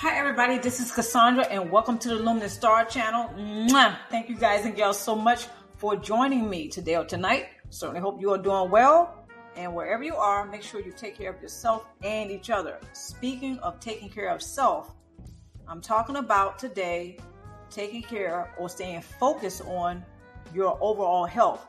Hi, everybody. This is Cassandra, and welcome to the Luminous Star Channel. Mwah! Thank you guys and gals so much for joining me today or tonight. Certainly hope you are doing well. And wherever you are, make sure you take care of yourself and each other. Speaking of taking care of self, I'm talking about today taking care or staying focused on your overall health,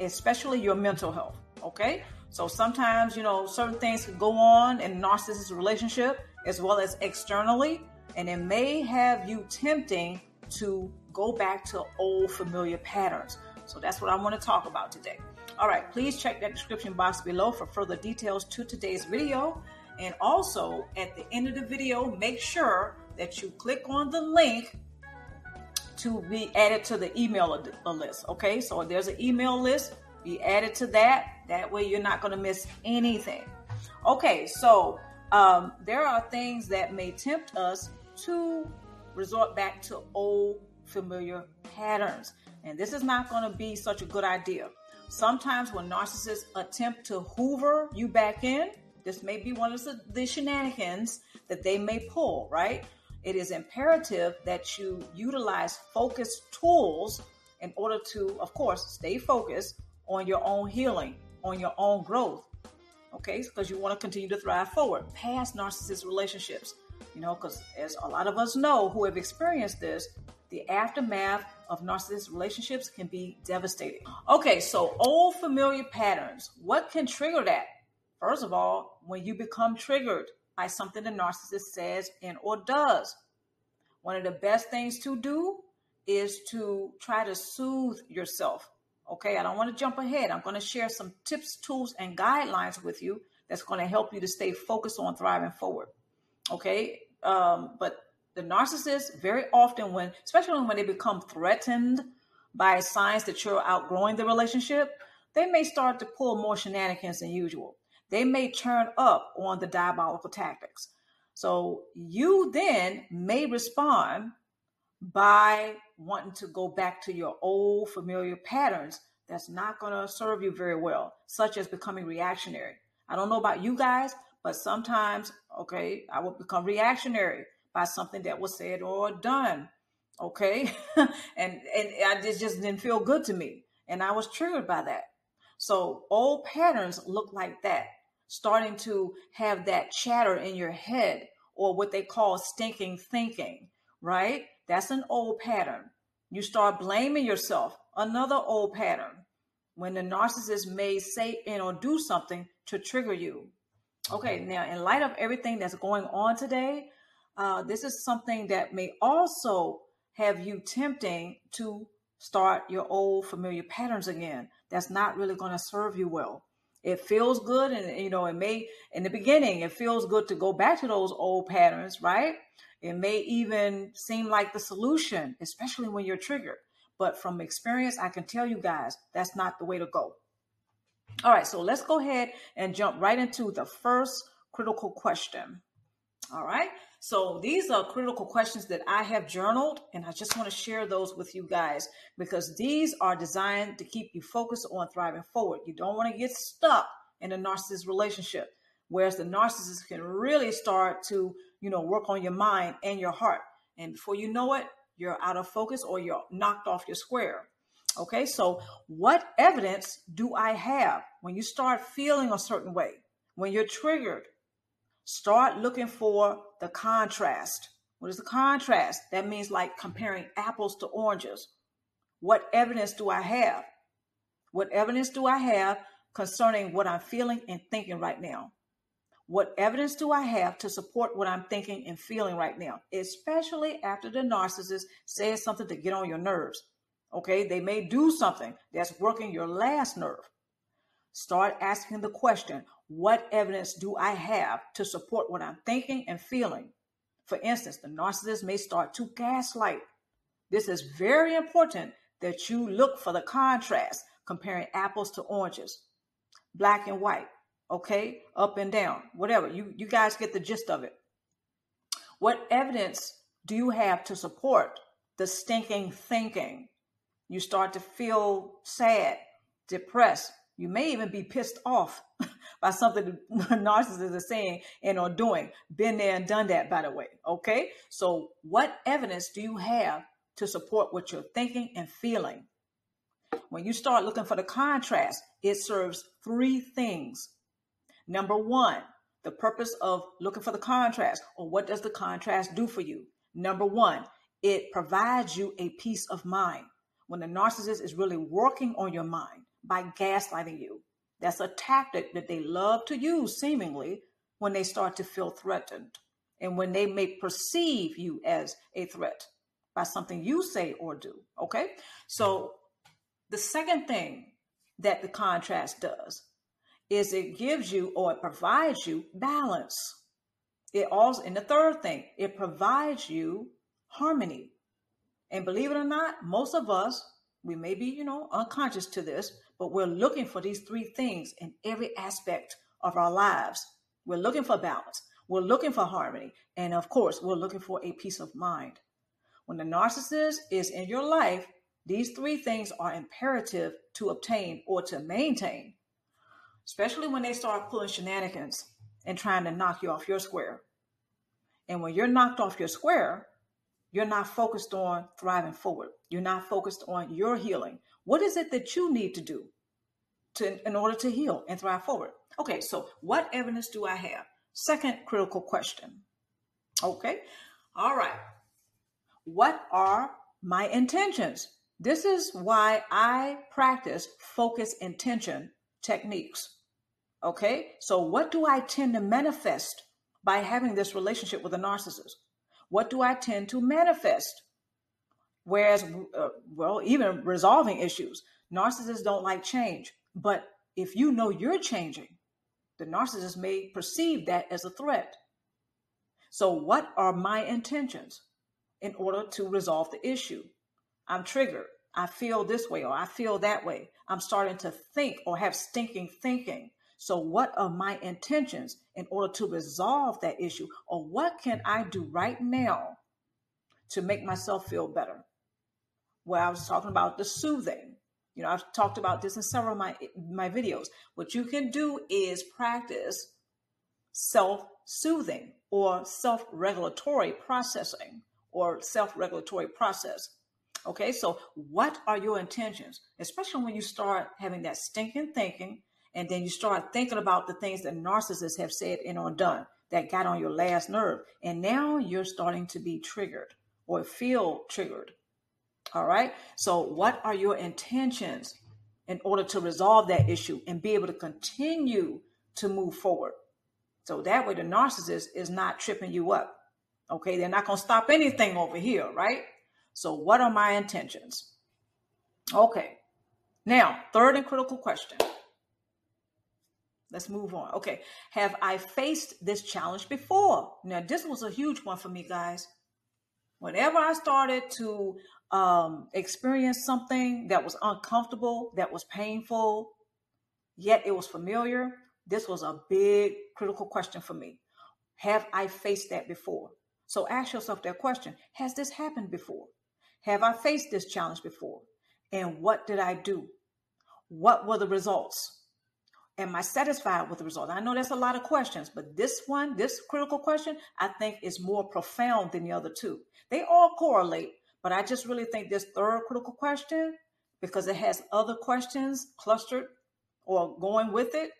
especially your mental health. Okay? So sometimes, you know, certain things can go on in a narcissist relationship as well as externally, and it may have you tempting to go back to old familiar patterns. So that's what I want to talk about today. All right, please check that description box below for further details to today's video. And also at the end of the video, make sure that you click on the link to be added to the email list. Okay, so there's an email list, be added to that. That way you're not going to miss anything. Okay, so um, there are things that may tempt us to resort back to old familiar patterns. And this is not going to be such a good idea. Sometimes when narcissists attempt to hoover you back in, this may be one of the shenanigans that they may pull, right? It is imperative that you utilize focused tools in order to, of course, stay focused on your own healing, on your own growth, okay? Because you want to continue to thrive forward past narcissist relationships, you know, because as a lot of us know who have experienced this, the aftermath of narcissist relationships can be devastating. Okay, so old familiar patterns. What can trigger that? First of all, when you become triggered by something the narcissist says and or does. One of the best things to do is to try to soothe yourself Okay, I don't want to jump ahead. I'm going to share some tips, tools, and guidelines with you that's going to help you to stay focused on thriving forward. Okay, um, but the narcissist very often, when especially when they become threatened by signs that you're outgrowing the relationship, they may start to pull more shenanigans than usual. They may turn up on the diabolical tactics. So you then may respond by wanting to go back to your old familiar patterns that's not going to serve you very well, such as becoming reactionary. I don't know about you guys, but sometimes, okay, I will become reactionary by something that was said or done. Okay. and and I just, just didn't feel good to me. And I was triggered by that. So old patterns look like that, starting to have that chatter in your head or what they call stinking thinking, right? That's an old pattern. You start blaming yourself, another old pattern. When the narcissist may say and or do something to trigger you. Okay, now in light of everything that's going on today, uh, this is something that may also have you tempting to start your old familiar patterns again. That's not really going to serve you well. It feels good, and you know, it may in the beginning, it feels good to go back to those old patterns, right? It may even seem like the solution, especially when you're triggered. But from experience, I can tell you guys that's not the way to go. All right, so let's go ahead and jump right into the first critical question. All right, so these are critical questions that I have journaled, and I just want to share those with you guys because these are designed to keep you focused on thriving forward. You don't want to get stuck in a narcissist relationship, whereas the narcissist can really start to you know, work on your mind and your heart. And before you know it, you're out of focus or you're knocked off your square. Okay, so what evidence do I have when you start feeling a certain way? When you're triggered, start looking for the contrast. What is the contrast? That means like comparing apples to oranges. What evidence do I have? What evidence do I have concerning what I'm feeling and thinking right now? What evidence do I have to support what I'm thinking and feeling right now, especially after the narcissist says something to get on your nerves? Okay, they may do something that's working your last nerve. Start asking the question what evidence do I have to support what I'm thinking and feeling? For instance, the narcissist may start to gaslight. This is very important that you look for the contrast comparing apples to oranges, black and white okay, up and down, whatever. You you guys get the gist of it. What evidence do you have to support the stinking thinking? You start to feel sad, depressed. You may even be pissed off by something the narcissist is saying and or doing. Been there and done that, by the way. Okay. So, what evidence do you have to support what you're thinking and feeling? When you start looking for the contrast, it serves three things. Number one, the purpose of looking for the contrast, or what does the contrast do for you? Number one, it provides you a peace of mind. When the narcissist is really working on your mind by gaslighting you, that's a tactic that they love to use, seemingly, when they start to feel threatened and when they may perceive you as a threat by something you say or do. Okay? So, the second thing that the contrast does is it gives you or it provides you balance. It also, and the third thing, it provides you harmony. And believe it or not, most of us, we may be, you know, unconscious to this, but we're looking for these three things in every aspect of our lives. We're looking for balance. We're looking for harmony. And of course, we're looking for a peace of mind. When the narcissist is in your life, these three things are imperative to obtain or to maintain, especially when they start pulling shenanigans and trying to knock you off your square. And when you're knocked off your square, you're not focused on thriving forward. You're not focused on your healing. What is it that you need to do to, in order to heal and thrive forward? Okay, so what evidence do I have? Second critical question. Okay, all right. What are my intentions? This is why I practice focus intention techniques. Okay, so what do I tend to manifest by having this relationship with a narcissist? What do I tend to manifest? Whereas, uh, well, even resolving issues, narcissists don't like change. But if you know you're changing, the narcissist may perceive that as a threat. So, what are my intentions in order to resolve the issue? I'm triggered. I feel this way or I feel that way. I'm starting to think or have stinking thinking. So, what are my intentions in order to resolve that issue? Or what can I do right now to make myself feel better? Well, I was talking about the soothing. You know, I've talked about this in several of my, my videos. What you can do is practice self soothing or self regulatory processing or self regulatory process. Okay, so what are your intentions? Especially when you start having that stinking thinking and then you start thinking about the things that narcissists have said and or done that got on your last nerve. And now you're starting to be triggered or feel triggered. All right. So, what are your intentions in order to resolve that issue and be able to continue to move forward? So that way, the narcissist is not tripping you up. Okay. They're not going to stop anything over here. Right. So, what are my intentions? Okay. Now, third and critical question Let's move on. Okay. Have I faced this challenge before? Now, this was a huge one for me, guys. Whenever I started to um, experience something that was uncomfortable, that was painful, yet it was familiar, this was a big critical question for me. Have I faced that before? So ask yourself that question Has this happened before? Have I faced this challenge before? And what did I do? What were the results? Am I satisfied with the result? I know that's a lot of questions, but this one, this critical question, I think is more profound than the other two. They all correlate, but I just really think this third critical question, because it has other questions clustered or going with it.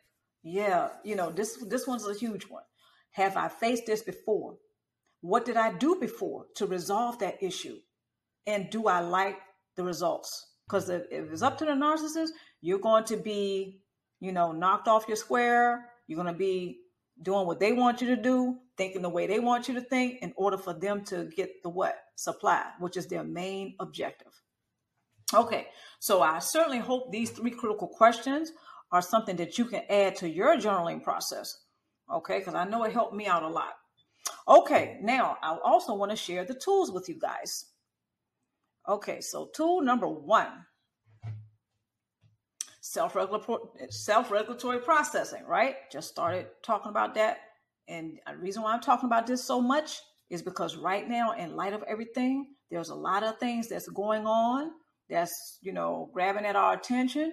Yeah, you know, this this one's a huge one. Have I faced this before? What did I do before to resolve that issue? And do I like the results? Because if it's up to the narcissist, you're going to be you know, knocked off your square. You're going to be doing what they want you to do, thinking the way they want you to think in order for them to get the what? Supply, which is their main objective. Okay, so I certainly hope these three critical questions are something that you can add to your journaling process. Okay, because I know it helped me out a lot. Okay, now I also want to share the tools with you guys. Okay, so tool number one self-regulatory processing, right? Just started talking about that. And the reason why I'm talking about this so much is because right now, in light of everything, there's a lot of things that's going on that's, you know, grabbing at our attention,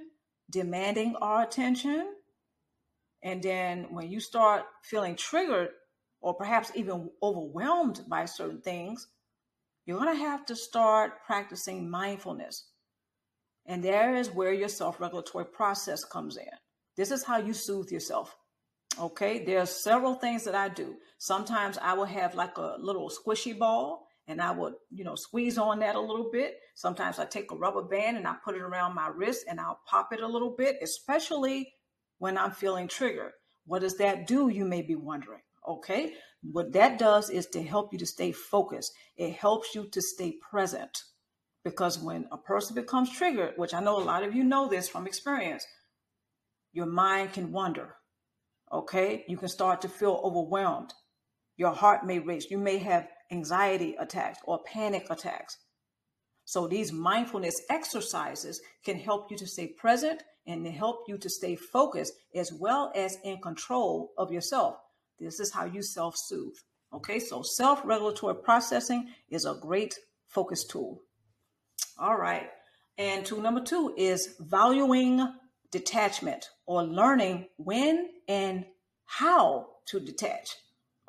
demanding our attention. And then when you start feeling triggered or perhaps even overwhelmed by certain things, you're going to have to start practicing mindfulness. And there is where your self regulatory process comes in. This is how you soothe yourself. Okay, there's several things that I do. Sometimes I will have like a little squishy ball and I will, you know, squeeze on that a little bit. Sometimes I take a rubber band and I put it around my wrist and I'll pop it a little bit, especially when I'm feeling triggered. What does that do? You may be wondering. Okay, what that does is to help you to stay focused. It helps you to stay present because when a person becomes triggered, which I know a lot of you know this from experience, your mind can wander. Okay, you can start to feel overwhelmed. Your heart may race. You may have anxiety attacks or panic attacks. So these mindfulness exercises can help you to stay present and help you to stay focused as well as in control of yourself. This is how you self soothe. Okay, so self regulatory processing is a great focus tool. All right, and tool number two is valuing detachment or learning when and how to detach.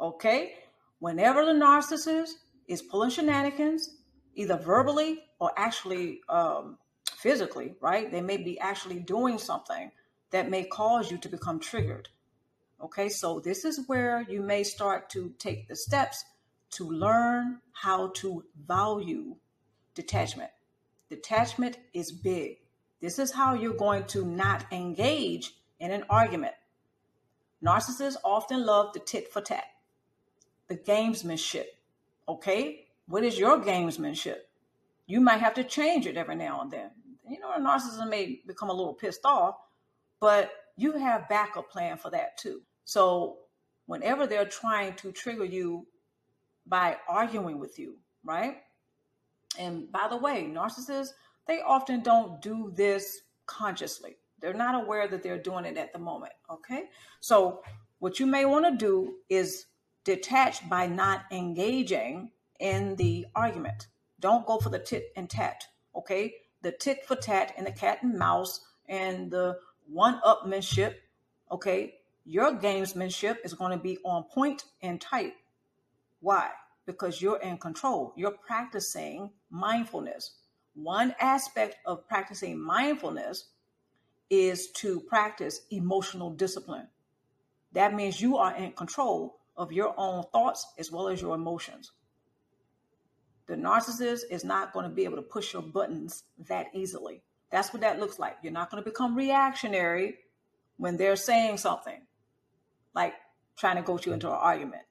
Okay, whenever the narcissist is pulling shenanigans, either verbally or actually um, physically, right? They may be actually doing something that may cause you to become triggered. Okay, so this is where you may start to take the steps to learn how to value detachment. Detachment is big. This is how you're going to not engage in an argument. Narcissists often love the tit for tat, the gamesmanship. Okay, what is your gamesmanship? You might have to change it every now and then. You know, a narcissist may become a little pissed off, but you have backup plan for that too. So whenever they're trying to trigger you by arguing with you, right? And by the way, narcissists, they often don't do this consciously. They're not aware that they're doing it at the moment, okay? So what you may want to do is detach by not engaging in the argument. Don't go for the tit and tat, okay? The tit for tat and the cat and mouse and the one upmanship, okay? Your gamesmanship is going to be on point and tight. Why? Because you're in control. You're practicing mindfulness. One aspect of practicing mindfulness is to practice emotional discipline. That means you are in control of your own thoughts as well as your emotions. The narcissist is not going to be able to push your buttons that easily. That's what that looks like. You're not going to become reactionary when they're saying something like trying to coach you into an argument.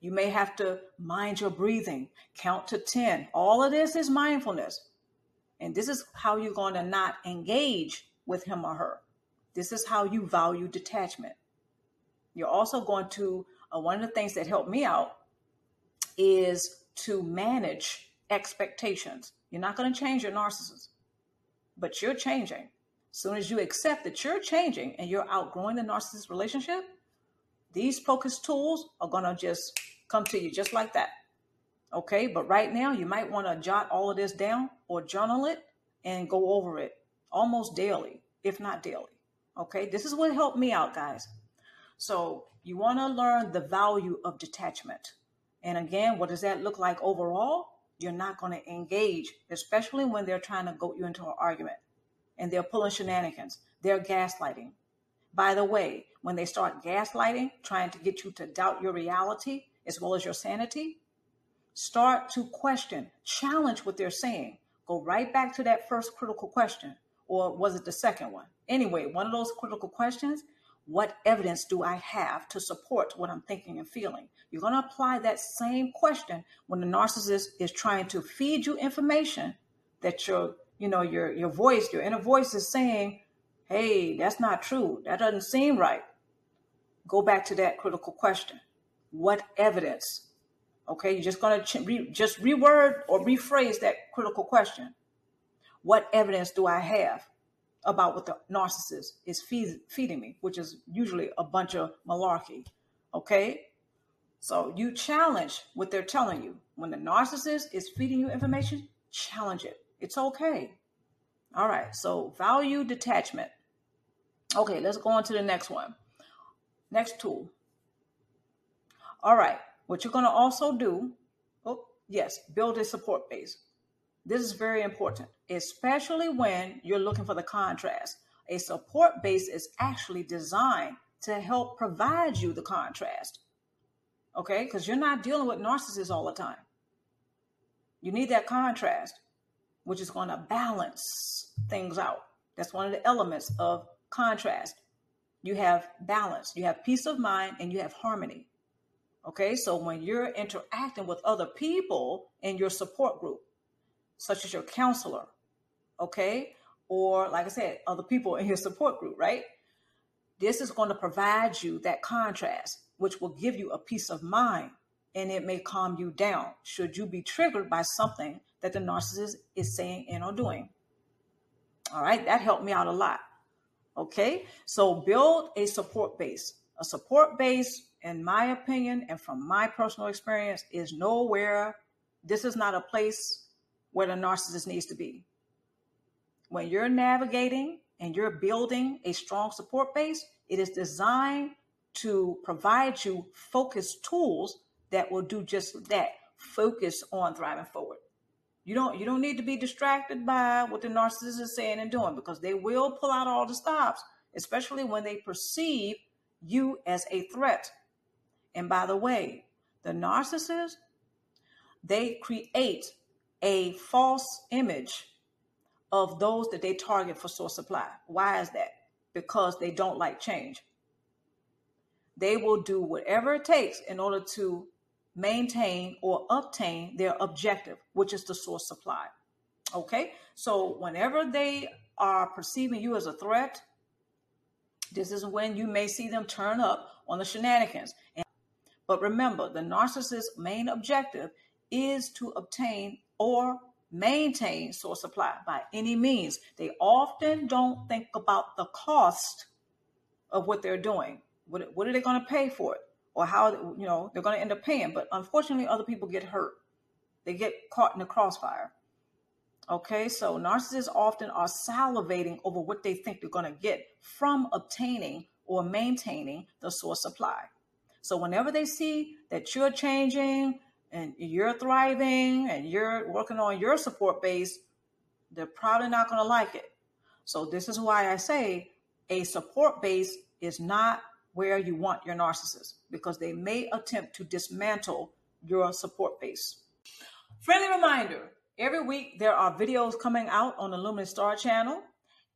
You may have to mind your breathing, count to 10. All of this is mindfulness. And this is how you're going to not engage with him or her. This is how you value detachment. You're also going to, uh, one of the things that helped me out is to manage expectations. You're not going to change your narcissist, but you're changing. As soon as you accept that you're changing and you're outgrowing the narcissist relationship, these focus tools are going to just come to you just like that. Okay, but right now you might want to jot all of this down or journal it and go over it almost daily, if not daily. Okay, this is what helped me out, guys. So you want to learn the value of detachment. And again, what does that look like overall? You're not going to engage, especially when they're trying to go you into an argument and they're pulling shenanigans. They're gaslighting. By the way, when they start gaslighting, trying to get you to doubt your reality as well as your sanity, start to question, challenge what they're saying. Go right back to that first critical question, or was it the second one? Anyway, one of those critical questions what evidence do I have to support what I'm thinking and feeling? You're going to apply that same question when the narcissist is trying to feed you information that your, you know, your your voice, your inner voice is saying hey, that's not true. That doesn't seem right. Go back to that critical question. What evidence? Okay, you're just going to re- just reword or rephrase that critical question. What evidence do I have about what the narcissist is feed- feeding me, which is usually a bunch of malarkey? Okay, so you challenge what they're telling you. When the narcissist is feeding you information, challenge it. It's okay. All right, so value detachment. Okay, let's go on to the next one. Next tool. All right, what you're going to also do, oh, yes, build a support base. This is very important, especially when you're looking for the contrast. A support base is actually designed to help provide you the contrast. Okay, because you're not dealing with narcissists all the time. You need that contrast, which is going to balance things out. That's one of the elements of contrast. You have balance, you have peace of mind, and you have harmony. Okay, so when you're interacting with other people in your support group, such as your counselor, okay, or like I said, other people in your support group, right? This is going to provide you that contrast, which will give you a peace of mind and it may calm you down should you be triggered by something that the narcissist is saying and or doing. All right, that helped me out a lot. Okay, so build a support base. A support base, in my opinion, and from my personal experience, is nowhere. This is not a place where the narcissist needs to be. When you're navigating and you're building a strong support base, it is designed to provide you focused tools that will do just that. Focus on thriving forward. You don't you don't need to be distracted by what the narcissist is saying and doing because they will pull out all the stops, especially when they perceive you as a threat. And by the way, the narcissist they create a false image of those that they target for source supply. Why is that? Because they don't like change. They will do whatever it takes in order to maintain or obtain their objective, which is the source supply. Okay, so whenever they are perceiving you as a threat, this is when you may see them turn up on the shenanigans. But remember, the narcissist's main objective is to obtain or maintain source supply by any means. They often don't think about the cost of what they're doing. What, what are they going to pay for it? Or how you know they're going to end up paying but unfortunately other people get hurt. They get caught in the crossfire. Okay so narcissists often are salivating over what they think they're going to get from obtaining or maintaining the source supply. So whenever they see that you're changing and you're thriving and you're working on your support base they're probably not going to like it. So this is why i say a support base is not where you want your narcissist because they may attempt to dismantle your support base. Friendly reminder every week there are videos coming out on the Luminous Star channel.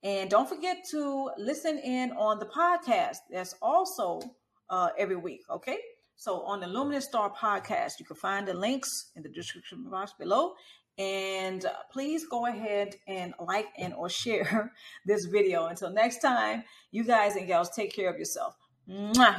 And don't forget to listen in on the podcast. That's also uh, every week, okay? So on the Luminous Star podcast, you can find the links in the description box below. And uh, please go ahead and like and or share this video. Until next time, you guys and gals take care of yourself. Mwah.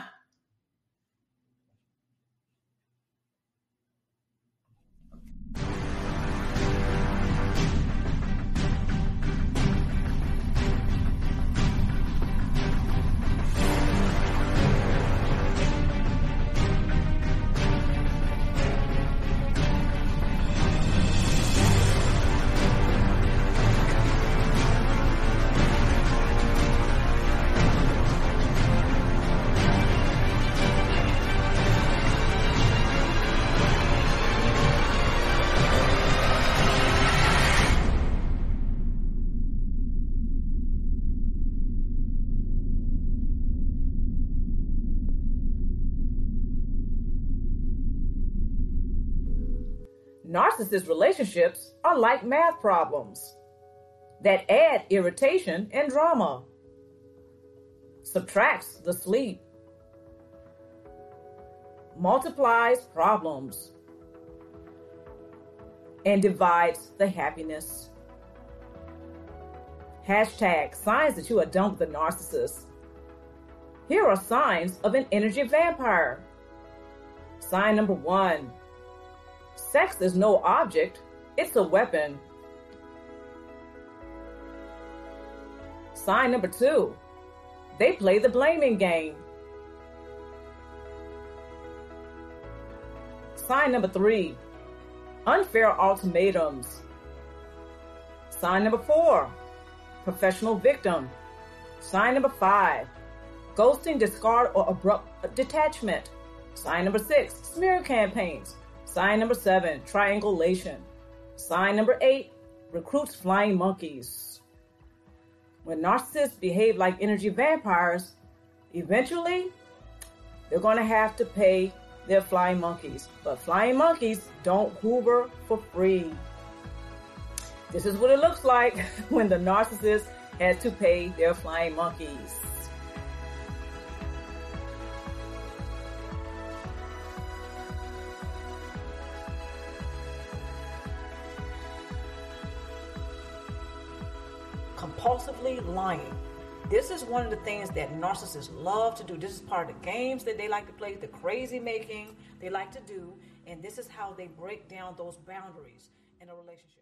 Narcissist relationships are like math problems that add irritation and drama, subtracts the sleep, multiplies problems, and divides the happiness. Hashtag signs that you are done with the narcissist. Here are signs of an energy vampire. Sign number one Sex is no object, it's a weapon. Sign number two, they play the blaming game. Sign number three, unfair ultimatums. Sign number four, professional victim. Sign number five, ghosting, discard, or abrupt detachment. Sign number six, smear campaigns. Sign number seven, triangulation. Sign number eight, recruits flying monkeys. When narcissists behave like energy vampires, eventually they're going to have to pay their flying monkeys. But flying monkeys don't hoover for free. This is what it looks like when the narcissist has to pay their flying monkeys. Lying. This is one of the things that narcissists love to do. This is part of the games that they like to play, the crazy making they like to do, and this is how they break down those boundaries in a relationship.